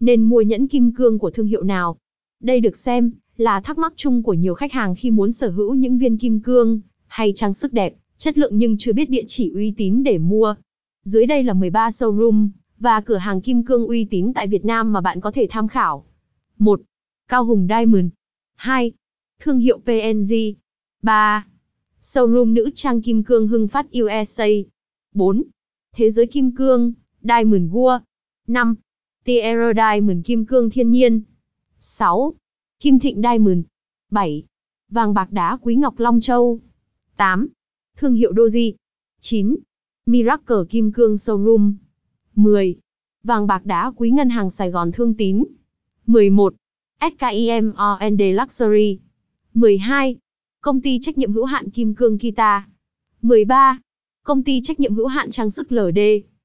Nên mua nhẫn kim cương của thương hiệu nào? Đây được xem là thắc mắc chung của nhiều khách hàng khi muốn sở hữu những viên kim cương hay trang sức đẹp, chất lượng nhưng chưa biết địa chỉ uy tín để mua. Dưới đây là 13 showroom và cửa hàng kim cương uy tín tại Việt Nam mà bạn có thể tham khảo. 1. Cao Hùng Diamond 2. Thương hiệu PNG 3. Showroom nữ trang kim cương Hưng Phát USA 4. Thế giới kim cương, Diamond World 5. Tierra Diamond, kim cương thiên nhiên 6. Kim Thịnh Diamond 7. Vàng bạc đá quý ngọc Long Châu 8. Thương hiệu Doji 9. Miracle, Kim Cương Showroom 10. Vàng bạc đá quý ngân hàng Sài Gòn Thương Tín 11. SKIM R&D Luxury 12. Công ty trách nhiệm hữu hạn Kim Cương Kita 13. Công ty trách nhiệm hữu hạn trang sức LD